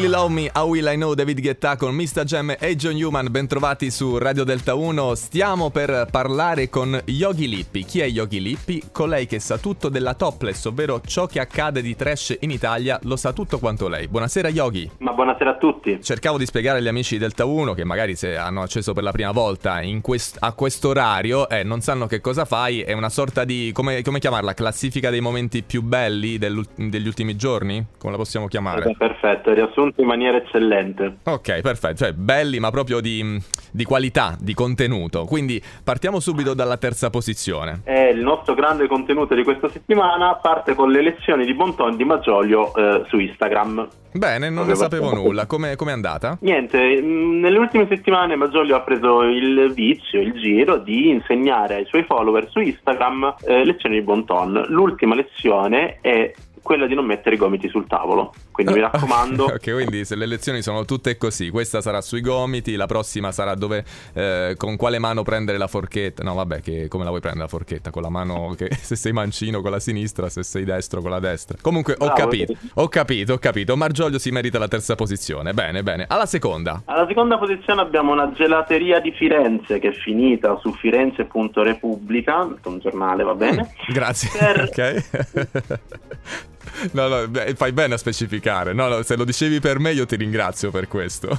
Really Love Me, How Will I Know, David Guetta con Mr. Gem e John Newman, bentrovati su Radio Delta 1. Stiamo per parlare con Yogi Lippi. Chi è Yogi Lippi? Colei che sa tutto della topless, ovvero ciò che accade di trash in Italia, lo sa tutto quanto lei. Buonasera Yogi. Ma buonasera a tutti. Cercavo di spiegare agli amici di Delta 1 che magari se hanno acceso per la prima volta quest- a questo orario e eh, non sanno che cosa fai, è una sorta di, come, come chiamarla, classifica dei momenti più belli degli ultimi giorni? Come la possiamo chiamare? Perfetto, riassunto in maniera eccellente. Ok, perfetto, cioè belli ma proprio di, di qualità, di contenuto. Quindi partiamo subito dalla terza posizione. È il nostro grande contenuto di questa settimana parte con le lezioni di Bonton di Maggiolio eh, su Instagram. Bene, non ne sapevo nulla. Come è andata? Niente, mm, nelle ultime settimane Maggiolio ha preso il vizio, il giro di insegnare ai suoi follower su Instagram eh, lezioni di Bonton. L'ultima lezione è quella di non mettere i gomiti sul tavolo. Quindi mi raccomando. ok, quindi se le lezioni sono tutte così, questa sarà sui gomiti, la prossima sarà dove eh, con quale mano prendere la forchetta. No, vabbè, che come la vuoi prendere la forchetta? Con la mano che se sei mancino con la sinistra, se sei destro con la destra. Comunque ho Bravo, capito, ho capito, ho capito. Margiolio si merita la terza posizione. Bene, bene. Alla seconda. Alla seconda posizione abbiamo una gelateria di Firenze che è finita su Firenze.repubblica, un giornale, va bene? Mm, grazie. Per... Ok. No, no, beh, fai bene a specificare. No, no, se lo dicevi per me io ti ringrazio per questo.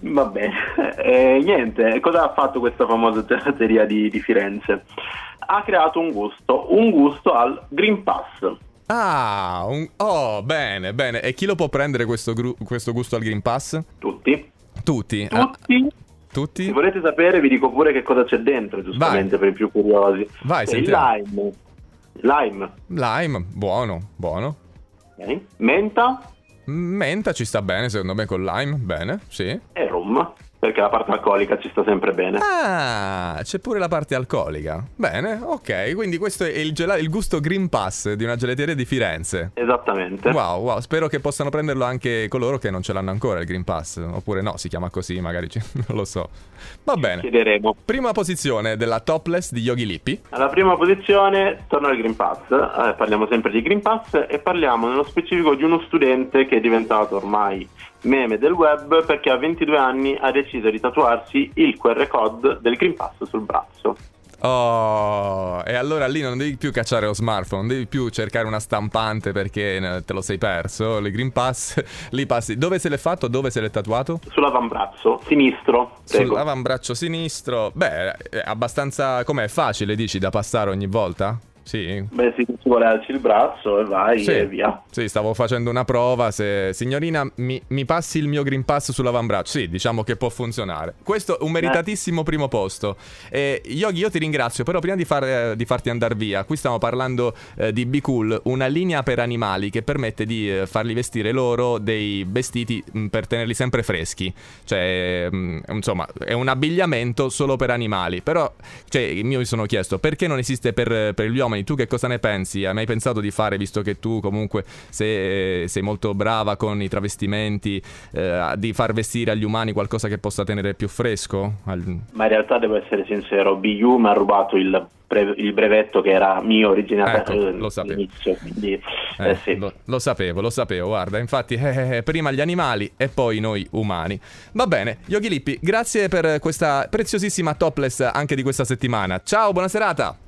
Va bene. Eh, niente, cosa ha fatto questa famosa gelateria di, di Firenze? Ha creato un gusto, un gusto al Green Pass. Ah, un... oh, bene, bene. E chi lo può prendere questo, gru... questo gusto al Green Pass? Tutti. Tutti? Tutti. Ah. Tutti? Se volete sapere vi dico pure che cosa c'è dentro, giustamente Vai. per i più curiosi. Vai, il lime, Lime. Lime, buono, buono. Ok. Menta. Menta ci sta bene, secondo me, con lime, bene, sì. E rum perché la parte alcolica ci sta sempre bene. Ah, c'è pure la parte alcolica. Bene, ok, quindi questo è il, gel- il gusto Green Pass di una gelateria di Firenze. Esattamente. Wow, wow, spero che possano prenderlo anche coloro che non ce l'hanno ancora il Green Pass, oppure no, si chiama così, magari ci... non lo so. Va bene. Chiederemo. Prima posizione della topless di Yogi Lippi. Alla prima posizione torno al Green Pass, eh, parliamo sempre di Green Pass e parliamo nello specifico di uno studente che è diventato ormai meme del web perché a 22 anni ha deciso di tatuarsi il QR code del Green Pass sul braccio. Oh, e allora lì non devi più cacciare lo smartphone, non devi più cercare una stampante perché eh, te lo sei perso. Il Green Pass lì passi. Dove se l'è fatto? Dove se l'è tatuato? Sull'avambraccio sinistro. Prego. Sull'avambraccio sinistro. Beh, è abbastanza. Com'è facile, dici, da passare ogni volta? Sì. Beh, sì, ci vuole alzi il braccio e vai sì. e via. Sì, stavo facendo una prova. Se... Signorina, mi, mi, passi il mio Green Pass sull'avambraccio? Sì, diciamo che può funzionare. Questo è un meritatissimo eh. primo posto. Eh, Yogi, io ti ringrazio, però prima di, far, di farti andare via, qui stiamo parlando eh, di Be Cool, una linea per animali che permette di eh, farli vestire loro dei vestiti mh, mm, per tenerli sempre freschi. Cioè, mh, mm, insomma, è un abbigliamento solo per animali. Però, cioè, io mi sono chiesto perché non esiste per, per gli uomini Giovanni, tu che cosa ne pensi? Hai mai pensato di fare, visto che tu comunque sei, sei molto brava con i travestimenti, eh, di far vestire agli umani qualcosa che possa tenere più fresco? Ma in realtà devo essere sincero, BU mi ha rubato il il brevetto che era mio originariamente ecco, lo sapevo. Quindi, eh, eh, sì. lo, lo, sapevo, lo sapevo. Guarda, infatti, eh, eh, eh, prima gli animali e poi noi umani. Va bene, Yogi Lippi, grazie per questa preziosissima topless anche di questa settimana. Ciao, buona serata.